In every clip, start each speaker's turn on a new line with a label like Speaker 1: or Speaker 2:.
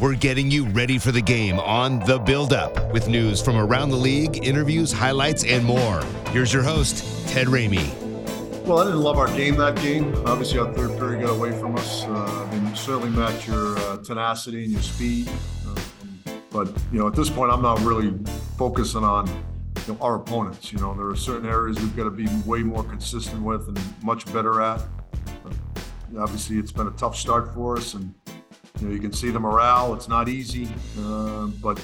Speaker 1: We're getting you ready for the game on The Build Up with news from around the league, interviews, highlights, and more. Here's your host, Ted Ramey.
Speaker 2: Well, I didn't love our game that game. Obviously, our third period got away from us. Uh, and certainly match your uh, tenacity and your speed. Uh, but, you know, at this point, I'm not really focusing on you know, our opponents. You know, there are certain areas we've got to be way more consistent with and much better at. obviously, it's been a tough start for us, and you know, you can see the morale. It's not easy, uh, but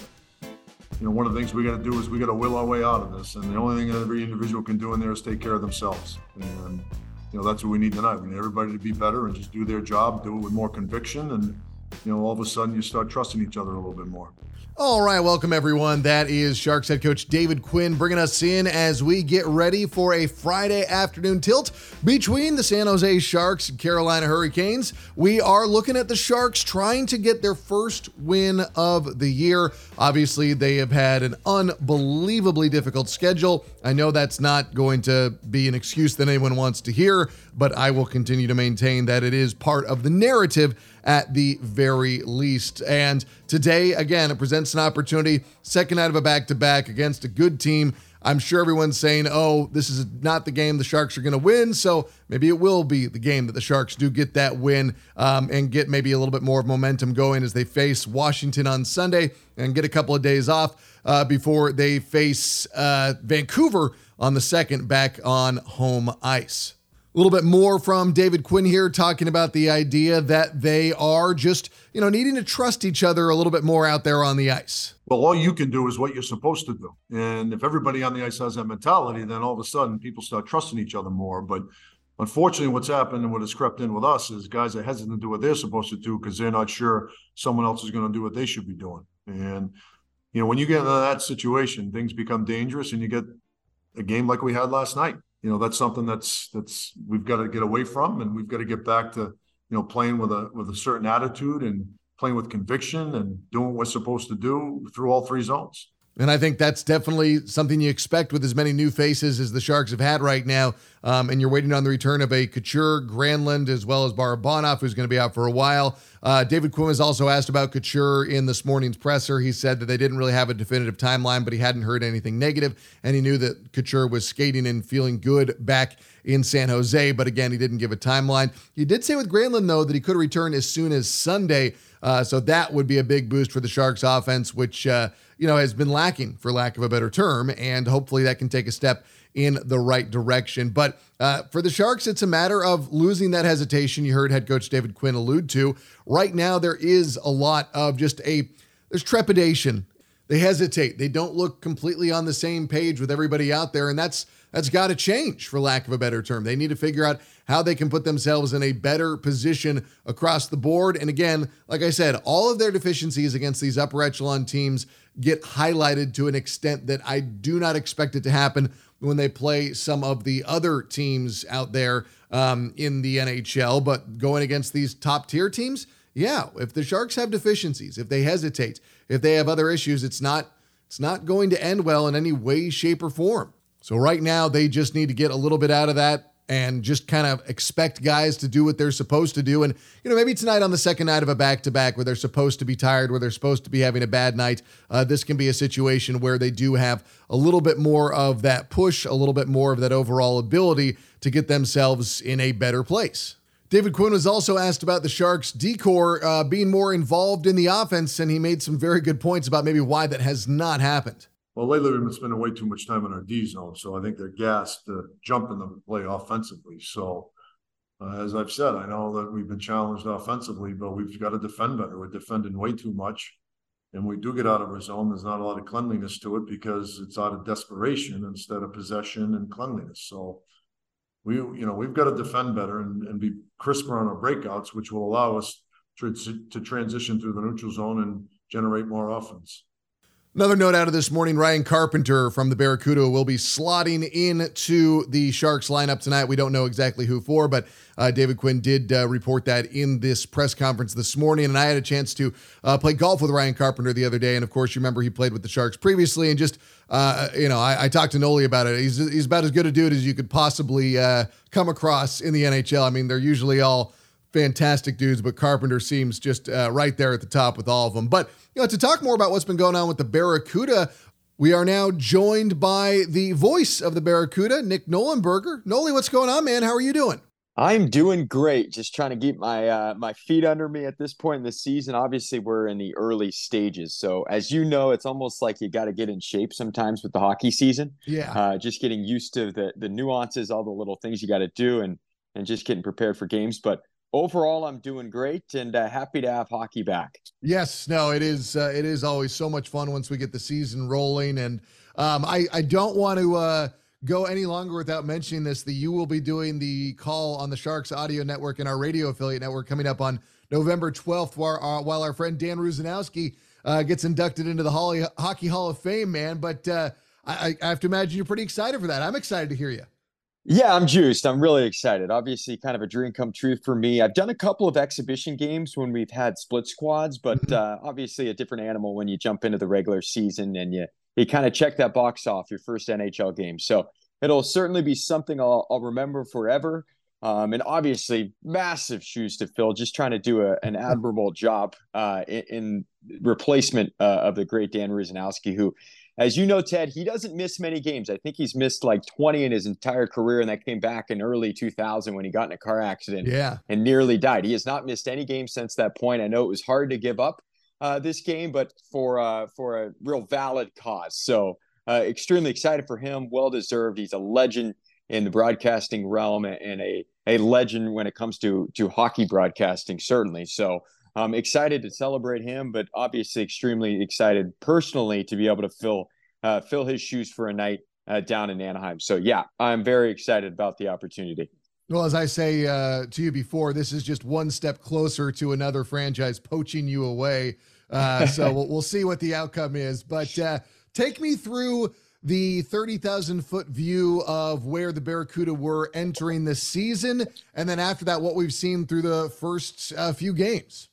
Speaker 2: you know, one of the things we got to do is we got to will our way out of this. And the only thing every individual can do in there is take care of themselves. And you know, that's what we need tonight. We need everybody to be better and just do their job, do it with more conviction, and you know, all of a sudden you start trusting each other a little bit more.
Speaker 3: All right, welcome everyone. That is Sharks head coach David Quinn bringing us in as we get ready for a Friday afternoon tilt between the San Jose Sharks and Carolina Hurricanes. We are looking at the Sharks trying to get their first win of the year. Obviously, they have had an unbelievably difficult schedule. I know that's not going to be an excuse that anyone wants to hear, but I will continue to maintain that it is part of the narrative at the very least. And today, again, it presents an opportunity, second out of a back to back against a good team. I'm sure everyone's saying, oh, this is not the game the Sharks are going to win. So maybe it will be the game that the Sharks do get that win um, and get maybe a little bit more of momentum going as they face Washington on Sunday and get a couple of days off uh, before they face uh, Vancouver on the second back on home ice. A little bit more from David Quinn here, talking about the idea that they are just, you know, needing to trust each other a little bit more out there on the ice.
Speaker 2: Well, all you can do is what you're supposed to do. And if everybody on the ice has that mentality, then all of a sudden people start trusting each other more. But unfortunately, what's happened and what has crept in with us is guys are hesitant to do what they're supposed to do because they're not sure someone else is going to do what they should be doing. And, you know, when you get into that situation, things become dangerous and you get a game like we had last night you know that's something that's that's we've got to get away from and we've got to get back to you know playing with a with a certain attitude and playing with conviction and doing what we're supposed to do through all three zones
Speaker 3: and I think that's definitely something you expect with as many new faces as the Sharks have had right now. Um, and you're waiting on the return of a Couture, Granlund, as well as Barabanov, who's going to be out for a while. Uh, David Quinn was also asked about Couture in this morning's presser. He said that they didn't really have a definitive timeline, but he hadn't heard anything negative, and he knew that Couture was skating and feeling good back in San Jose. But again, he didn't give a timeline. He did say with Granlund, though, that he could return as soon as Sunday. Uh, so that would be a big boost for the Sharks offense, which uh, you know has been lacking, for lack of a better term, and hopefully that can take a step in the right direction. But uh, for the Sharks, it's a matter of losing that hesitation. You heard head coach David Quinn allude to. Right now, there is a lot of just a there's trepidation. They hesitate. They don't look completely on the same page with everybody out there, and that's that's got to change, for lack of a better term. They need to figure out how they can put themselves in a better position across the board. And again, like I said, all of their deficiencies against these upper echelon teams get highlighted to an extent that I do not expect it to happen when they play some of the other teams out there um, in the NHL. But going against these top tier teams, yeah, if the Sharks have deficiencies, if they hesitate, if they have other issues, it's not it's not going to end well in any way, shape, or form. So right now, they just need to get a little bit out of that and just kind of expect guys to do what they're supposed to do. And, you know, maybe tonight on the second night of a back to back where they're supposed to be tired, where they're supposed to be having a bad night, uh, this can be a situation where they do have a little bit more of that push, a little bit more of that overall ability to get themselves in a better place. David Quinn was also asked about the Sharks' decor uh, being more involved in the offense, and he made some very good points about maybe why that has not happened.
Speaker 2: Well, lately we've been spending way too much time in our D zone, so I think they're gassed to jump in the play offensively. So, uh, as I've said, I know that we've been challenged offensively, but we've got to defend better. We're defending way too much, and we do get out of our zone. There's not a lot of cleanliness to it because it's out of desperation instead of possession and cleanliness. So, we, you know, we've got to defend better and, and be crisper on our breakouts, which will allow us to, to transition through the neutral zone and generate more offense.
Speaker 3: Another note out of this morning Ryan Carpenter from the Barracuda will be slotting into the Sharks lineup tonight. We don't know exactly who for, but uh, David Quinn did uh, report that in this press conference this morning. And I had a chance to uh, play golf with Ryan Carpenter the other day. And of course, you remember he played with the Sharks previously. And just, uh, you know, I, I, talked to Noli about it. He's, he's about as good a dude as you could possibly uh, come across in the NHL. I mean, they're usually all fantastic dudes, but Carpenter seems just uh, right there at the top with all of them. But you know, to talk more about what's been going on with the Barracuda, we are now joined by the voice of the Barracuda, Nick Nollenberger. Noli, what's going on, man? How are you doing?
Speaker 4: I'm doing great. Just trying to keep my uh, my feet under me at this point in the season. Obviously, we're in the early stages, so as you know, it's almost like you got to get in shape sometimes with the hockey season.
Speaker 3: Yeah,
Speaker 4: uh, just getting used to the the nuances, all the little things you got to do, and and just getting prepared for games. But overall, I'm doing great and uh, happy to have hockey back.
Speaker 3: Yes, no, it is. Uh, it is always so much fun once we get the season rolling, and um, I I don't want to uh, go any longer without mentioning this. That you will be doing the call on the Sharks Audio Network and our radio affiliate network coming up on November 12th, while our, while our friend Dan Rusanowsky uh, gets inducted into the Hockey Hall of Fame. Man, but uh, I, I have to imagine you're pretty excited for that. I'm excited to hear you.
Speaker 4: Yeah, I'm juiced. I'm really excited. Obviously, kind of a dream come true for me. I've done a couple of exhibition games when we've had split squads, but mm-hmm. uh, obviously a different animal when you jump into the regular season and you you kind of check that box off your first NHL game. So it'll certainly be something I'll, I'll remember forever. Um, and obviously, massive shoes to fill. Just trying to do a, an admirable job uh, in, in, replacement uh, of the great Dan Rusanowsky, who as you know, Ted, he doesn't miss many games. I think he's missed like 20 in his entire career, and that came back in early 2000 when he got in a car accident
Speaker 3: yeah.
Speaker 4: and nearly died. He has not missed any games since that point. I know it was hard to give up uh, this game, but for uh, for a real valid cause. So uh, extremely excited for him. Well deserved. He's a legend in the broadcasting realm and a a legend when it comes to to hockey broadcasting, certainly. So I'm excited to celebrate him, but obviously extremely excited personally to be able to fill uh, fill his shoes for a night uh, down in Anaheim. So yeah, I'm very excited about the opportunity.
Speaker 3: Well, as I say uh, to you before, this is just one step closer to another franchise poaching you away. Uh, so we'll, we'll, see what the outcome is. But uh, take me through the 30,000 foot view of where the Barracuda were entering the season. And then after that, what we've seen through the first uh, few games.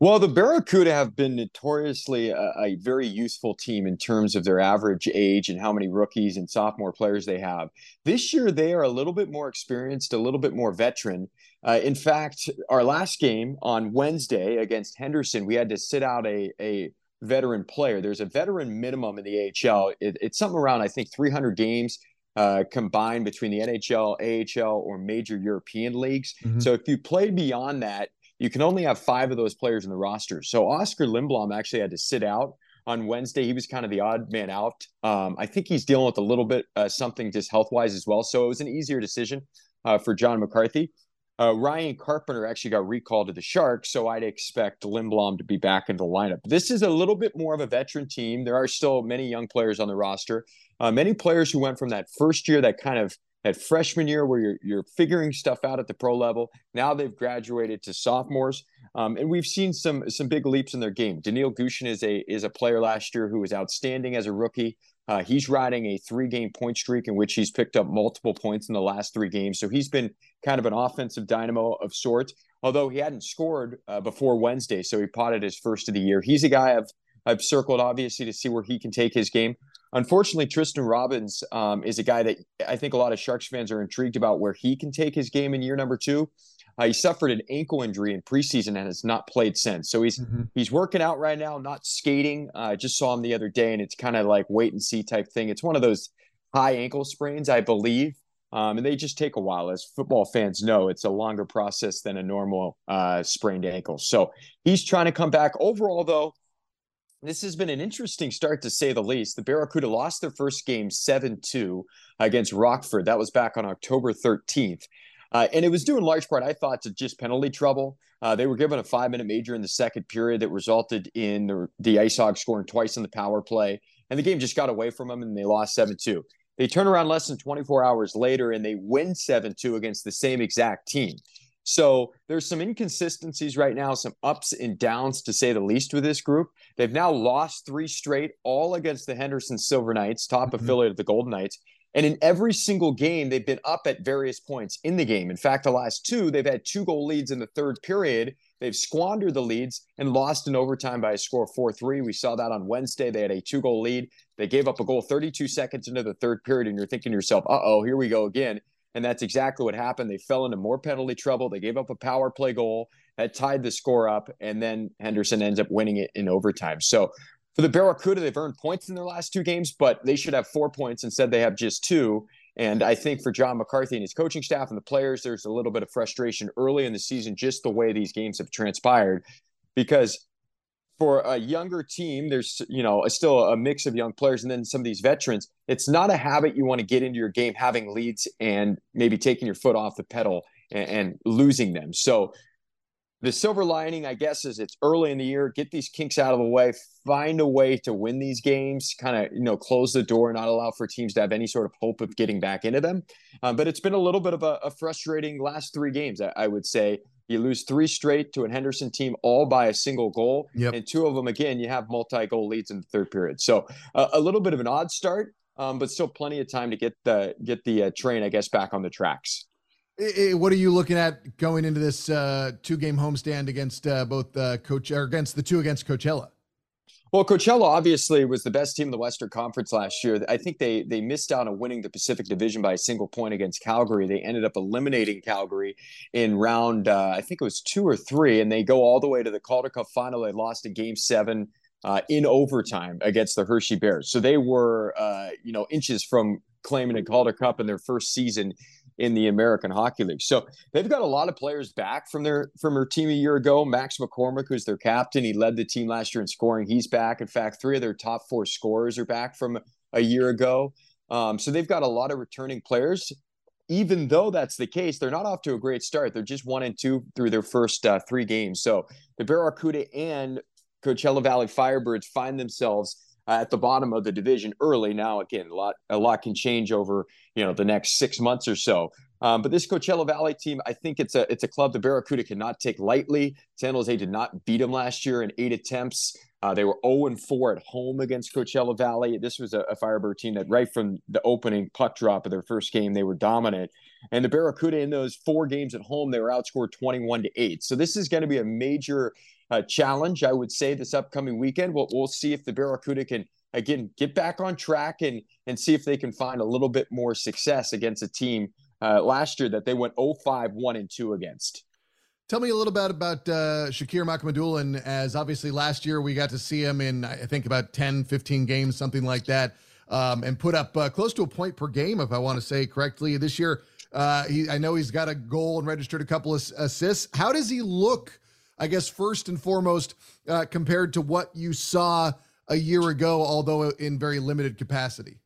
Speaker 4: Well, the Barracuda have been notoriously a, a, very useful team in terms of their average age and how many rookies and sophomore players they have. This year, they are a little bit more experienced, a little bit more veteran. Uh, in fact, our last game on Wednesday against Henderson, we had to sit out a, a veteran player. There's a veteran minimum in the AHL. It, it's something around, I think, 300 games. Uh, combined between the NHL, AHL, or major European leagues. Mm-hmm. So if you play beyond that, you can only have five of those players in the roster. So Oskar Lindblom actually had to sit out on Wednesday. He was kind of the odd man out. Um, I think he's dealing with a little bit uh, something just health wise as well. So it was an easier decision uh, for John McCarthy. Uh, Ryan Carpenter actually got recalled to the Sharks, so I'd expect Lindblom to be back in the lineup. This is a little bit more of a veteran team. There are still many young players on the roster, uh, many players who went from that first year that kind of at freshman year where you're you're figuring stuff out at the pro level. Now they've graduated to sophomores, um, and we've seen some some big leaps in their game. Daniil Gushchin is a is a player last year who was outstanding as a rookie. Uh, he's riding a three game point streak in which he's picked up multiple points in the last three games. So he's been kind of an offensive dynamo of sorts. Although he hadn't scored uh, before Wednesday, so he potted his first of the year. He's a guy I've I've circled obviously to see where he can take his game. Unfortunately, Tristen Robins um, is a guy that I think a lot of Sharks fans are intrigued about where he can take his game in year number two. Uh, he suffered an ankle injury in preseason and has not played since. So he's mm-hmm. he's working out right now, not skating. Uh, I uh, just saw him the other day, and it's kind of like wait and see type thing. It's one of those high ankle sprains, I believe, um, and they just take a while. As football fans know, it's a longer process than a normal uh, sprained ankle. So he's trying to come back. Overall, though, this has been an interesting start to say the least. The Barracuda lost their first game 7 2 against Rockford. That was back on October 13th. Uh, and it was due in large part, I thought, to just penalty trouble. Uh, they were given a five minute major in the second period that resulted in the, the Ice scoring twice in the power play. And the game just got away from them and they lost 7 2. They turn around less than 24 hours later and they win 7 2 against the same exact team. So there's some inconsistencies right now, some ups and downs to say the least with this group. They've now lost three straight, all against the Henderson Silver Knights, top mm-hmm. affiliate of the Golden Knights. And in every single game, they've been up at various points in the game. In fact, the last two, they've had two goal leads in the third period. They've squandered the leads and lost in overtime by a score of 4 3. We saw that on Wednesday. They had a two goal lead. They gave up a goal 32 seconds into the third period. And you're thinking to yourself, uh oh, here we go again. And that's exactly what happened. They fell into more penalty trouble. They gave up a power play goal that tied the score up. And then Henderson ends up winning it in overtime. So for the Barracuda, they've earned points in their last two games, but they should have four points. Instead, they have just two. And I think for John McCarthy and his coaching staff and the players, there's a little bit of frustration early in the season, just the way these games have transpired. Because for a younger team, there's you know still a mix of young players, and then some of these veterans. It's not a habit you want to get into your game having leads and maybe taking your foot off the pedal and, and losing them. So the silver lining, I guess, is it's early in the year. Get these kinks out of the way. Find a way to win these games. Kind of, you know, close the door, not allow for teams to have any sort of hope of getting back into them. Um, but it's been a little bit of a, a frustrating last three games, I, I, would say. You lose three straight to an Henderson team, all by a single goal, yep. and two of them again. You have multi-goal leads in the third period, so uh, a little bit of an odd start, um, but still plenty of time to get the get the uh, train, I guess, back on the tracks.
Speaker 3: What are you looking at going into this uh, two-game homestand against uh, both uh, Coach or against the two against Coachella?
Speaker 4: Well, Coachella obviously was the best team in the Western Conference last year. I think they they missed out on winning the Pacific Division by a single point against Calgary. They ended up eliminating Calgary in round uh, I think it was two or three, and they go all the way to the Calder Cup final. They lost in game seven uh, in overtime against the Hershey Bears. So they were uh, you know inches from claiming a Calder Cup in their first season in the American Hockey League. So they've got a lot of players back from their from their team a year ago. Max McCormick, who's their captain, he led the team last year in scoring. He's back. In fact, three of their top four scorers are back from a year ago. Um, so they've got a lot of returning players. Even though that's the case, they're not off to a great start. They're just one and two through their first uh, three games. So the Barracuda and Coachella Valley Firebirds find themselves uh, at the bottom of the division early. Now, again, a lot a lot can change over you know the next six months or so. Um, but this Coachella Valley team, I think it's a it's a club the Barracuda cannot take lightly. San Jose did not beat them last year in eight attempts. Uh, they were 0 and 4 at home against Coachella Valley. This was a, a Firebird team that right from the opening puck drop of their first game, they were dominant. And the Barracuda in those four games at home, they were outscored 21 to 8. So this is going to be a major uh, challenge, I would say, this upcoming weekend. We'll, we'll see if the Barracuda can again get back on track and and see if they can find a little bit more success against a team uh, last year that they went 0-5, 1 and 2 against.
Speaker 3: Tell me a little bit about uh, Shakir Mukhamadullin, as obviously last year we got to see him in, I think, about 10, 15 games, something like that, um, and put up uh, close to a point per game, if I want to say correctly. This year, uh, he, I know he's got a goal and registered a couple of assists. How does he look I guess, first and foremost, uh, compared to what you saw a year ago, although in very limited capacity?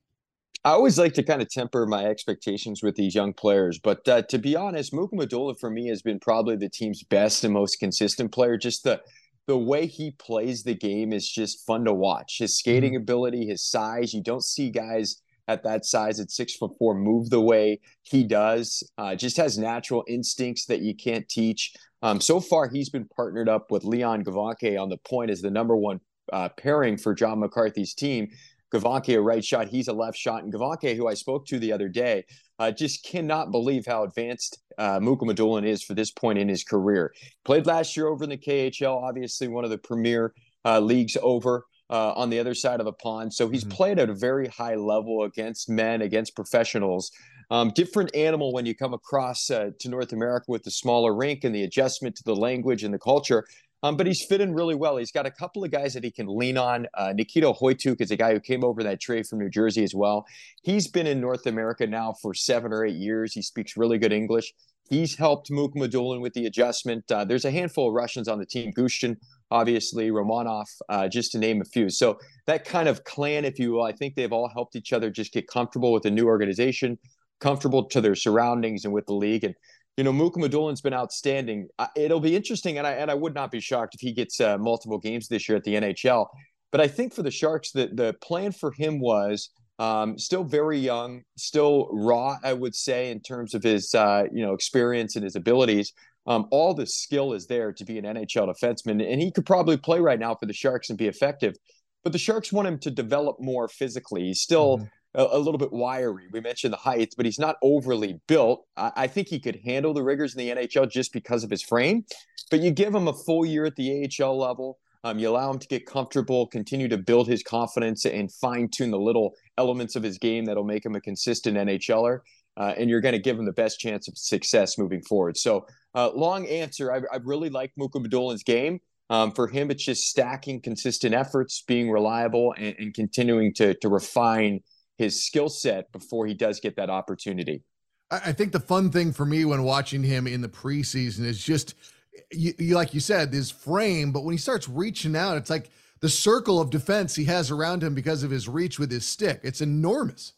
Speaker 4: I always like to kind of temper my expectations with these young players, but uh, to be honest, Mukhamadullin for me has been probably the team's best and most consistent player. Just the the way he plays the game is just fun to watch. His skating mm-hmm. ability, his size. You don't see guys at that size at six foot four move the way he does. Uh, just has natural instincts that you can't teach. Um, so far, he's been partnered up with Leon Gawanke on the point as the number one uh, pairing for John McCarthy's team. Gawanke, a right shot, he's a left shot. And Gawanke, who I spoke to the other day, uh, just cannot believe how advanced uh, Mukhamadullin is for this point in his career. Played last year over in the KHL, obviously one of the premier uh, leagues over. Uh, on the other side of the pond. So he's mm-hmm. played at a very high level against men, against professionals. Um, different animal when you come across uh, to North America with the smaller rink and the adjustment to the language and the culture. Um, but he's fit in really well. He's got a couple of guys that he can lean on. Uh, Nikita Okhotiuk is a guy who came over that trade from New Jersey as well. He's been in North America now for seven or eight years. He speaks really good English. He's helped Mukhamadullin with the adjustment. Uh, there's a handful of Russians on the team. Gushchin, obviously, Romanov, uh, just to name a few. So that kind of clan, if you will, I think they've all helped each other just get comfortable with the new organization comfortable to their surroundings and with the league. And you know, Mukhamadullin's been outstanding. It'll be interesting, and I and I would not be shocked if he gets uh, multiple games this year at the NHL. But I think for the Sharks, the the plan for him was um, still very young, still raw, I would say, in terms of his uh, you know experience and his abilities. Um, all the skill is there to be an NHL defenseman, and he could probably play right now for the Sharks and be effective. But the Sharks want him to develop more physically. He's still mm-hmm. a, a, little bit wiry. We mentioned the height, but he's not overly built. I, I, think he could handle the rigors in the NHL just because of his frame. But you give him a full year at the AHL level. Um, you allow him to get comfortable, continue to build his confidence, and fine tune the little elements of his game that'll make him a consistent NHLer. Uh, and you're going to give him the best chance of success moving forward. So, uh, long answer. I, I really like Mukhamadullin game. Um, for him, it's just stacking consistent efforts, being reliable, and, and continuing to to refine his skill set before he does get that opportunity.
Speaker 3: I think the fun thing for me when watching him in the preseason is just you, you, like you said, his frame, but when he starts reaching out, it's like the circle of defense he has around him because of his reach with his stick. It's enormous.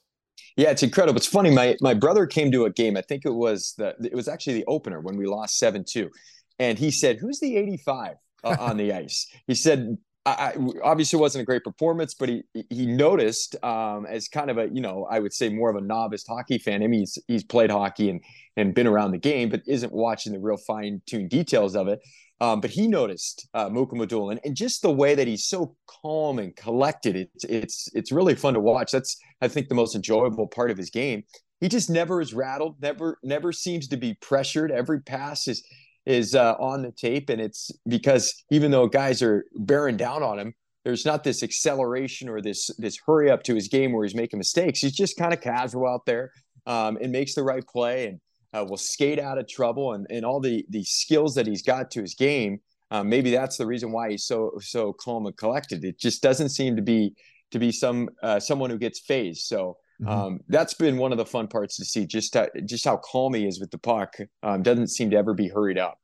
Speaker 4: Yeah, it's incredible. It's funny. My my brother came to a game. I think it was the it was actually the opener when we lost seven two, and he said, "Who's the eighty five uh, on the ice?" He said, I, obviously wasn't a great performance, but he he noticed um, as kind of a you know I would say more of a novice hockey fan. I mean he's he's played hockey and and been around the game, but isn't watching the real fine tuned details of it. Um, but he noticed uh, Mukhamadullin and, and just the way that he's so calm and collected. It's it's it's really fun to watch. That's I think the most enjoyable part of his game. He just never is rattled. Never never seems to be pressured. Every pass is is uh, on the tape, and it's because even though guys are bearing down on him, there's not this acceleration or this this hurry up to his game where he's making mistakes. He's just kind of casual out there um, and makes the right play and uh, will skate out of trouble and, and all the the skills that he's got to his game. Um, maybe that's the reason why he's so so calm and collected. It just doesn't seem to be to be some uh, someone who gets phased. So mm-hmm. um, that's been one of the fun parts to see just how, just how calm he is with the puck. Um, doesn't seem to ever be hurried up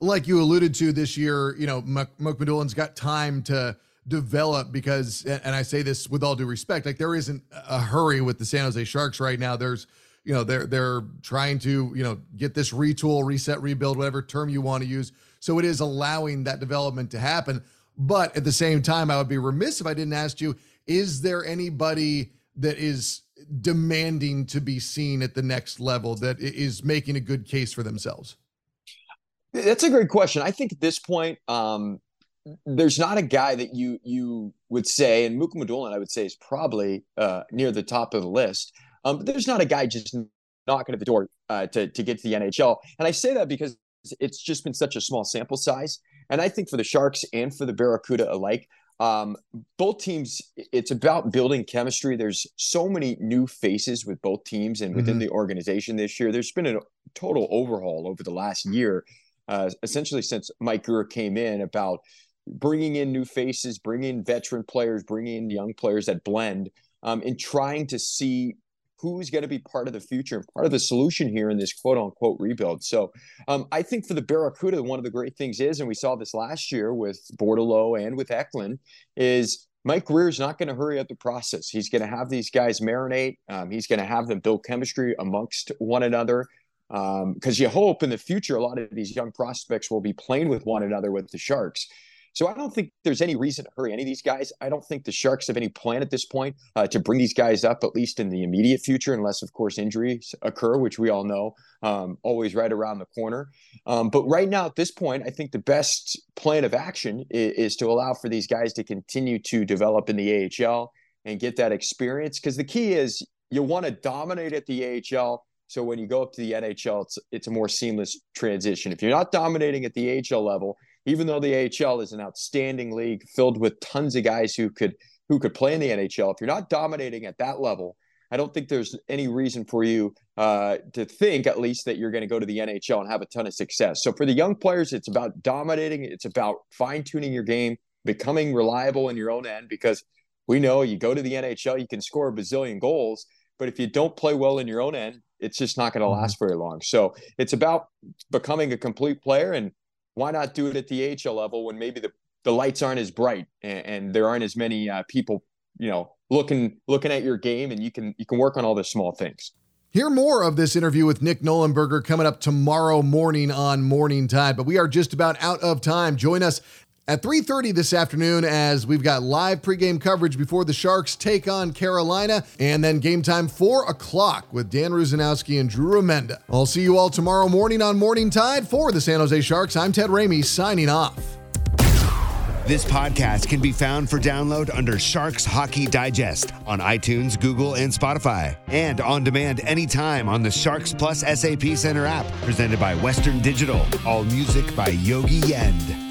Speaker 3: like you alluded to this year, you know, Mukhamadullin's got time to develop because, and I say this with all due respect, like there isn't a hurry with the San Jose Sharks right now. There's, you know, they're they're trying to, you know, get this retool, reset, rebuild, whatever term you want to use. So it is allowing that development to happen. But at the same time, I would be remiss if I didn't ask you: Is there anybody that is demanding to be seen at the next level that is making a good case for themselves?
Speaker 4: That's a great question. I think at this point, um, there's not a guy that you you would say, and Mukhamadullin, I would say, is probably uh, near the top of the list. Um, but there's not a guy just knocking at the door uh, to to get to the NHL. And I say that because it's just been such a small sample size. And I think for the Sharks and for the Barracuda alike, um, both teams, it's about building chemistry. There's so many new faces with both teams and within mm-hmm. the organization this year. There's been a total overhaul over the last year uh, essentially since Mike Grier came in about bringing in new faces, bringing in veteran players, bringing in young players that blend, um, and trying to see who's going to be part of the future and part of the solution here in this quote unquote rebuild. So um, I think for the Barracuda, one of the great things is, and we saw this last year with Bordeleau and with Eklund, is Mike Grier is not going to hurry up the process. He's going to have these guys marinate. Um, he's going to have them build chemistry amongst one another because um, you hope in the future a lot of these young prospects will be playing with one another with the Sharks. So I don't think there's any reason to hurry any of these guys. I don't think the Sharks have any plan at this point uh, to bring these guys up, at least in the immediate future, unless of course injuries occur, which we all know um, always right around the corner. Um, but right now at this point, I think the best plan of action is, is to allow for these guys to continue to develop in the AHL and get that experience. Because the key is you want to dominate at the AHL so when you go up to the NHL, it's it's a more seamless transition. If you're not dominating at the AHL level, even though the AHL is an outstanding league filled with tons of guys who could who could play in the NHL, if you're not dominating at that level, I don't think there's any reason for you uh, to think, at least, that you're going to go to the NHL and have a ton of success. So for the young players, it's about dominating. It's about fine tuning your game, becoming reliable in your own end, because we know you go to the NHL, you can score a bazillion goals, but if you don't play well in your own end, it's just not going to mm-hmm. last very long. So it's about becoming a complete player, and why not do it at the AHL level when maybe the, the lights aren't as bright and, and there aren't as many uh, people, you know, looking looking at your game, and you can you can work on all the small things.
Speaker 3: Hear more of this interview with Nick Nollenberger coming up tomorrow morning on Morning Tide, but we are just about out of time. Join us at 3.30 this afternoon as we've got live pregame coverage before the Sharks take on Carolina, and then game time 4 o'clock with Dan Rusanowsky and Drew Remenda. I'll see you all tomorrow morning on Morning Tide for the San Jose Sharks. I'm Ted Ramey signing off.
Speaker 1: This podcast can be found for download under Sharks Hockey Digest on iTunes, Google, and Spotify, and on demand anytime on the Sharks Plus SAP Center app, presented by Western Digital. All music by Yogi Yend.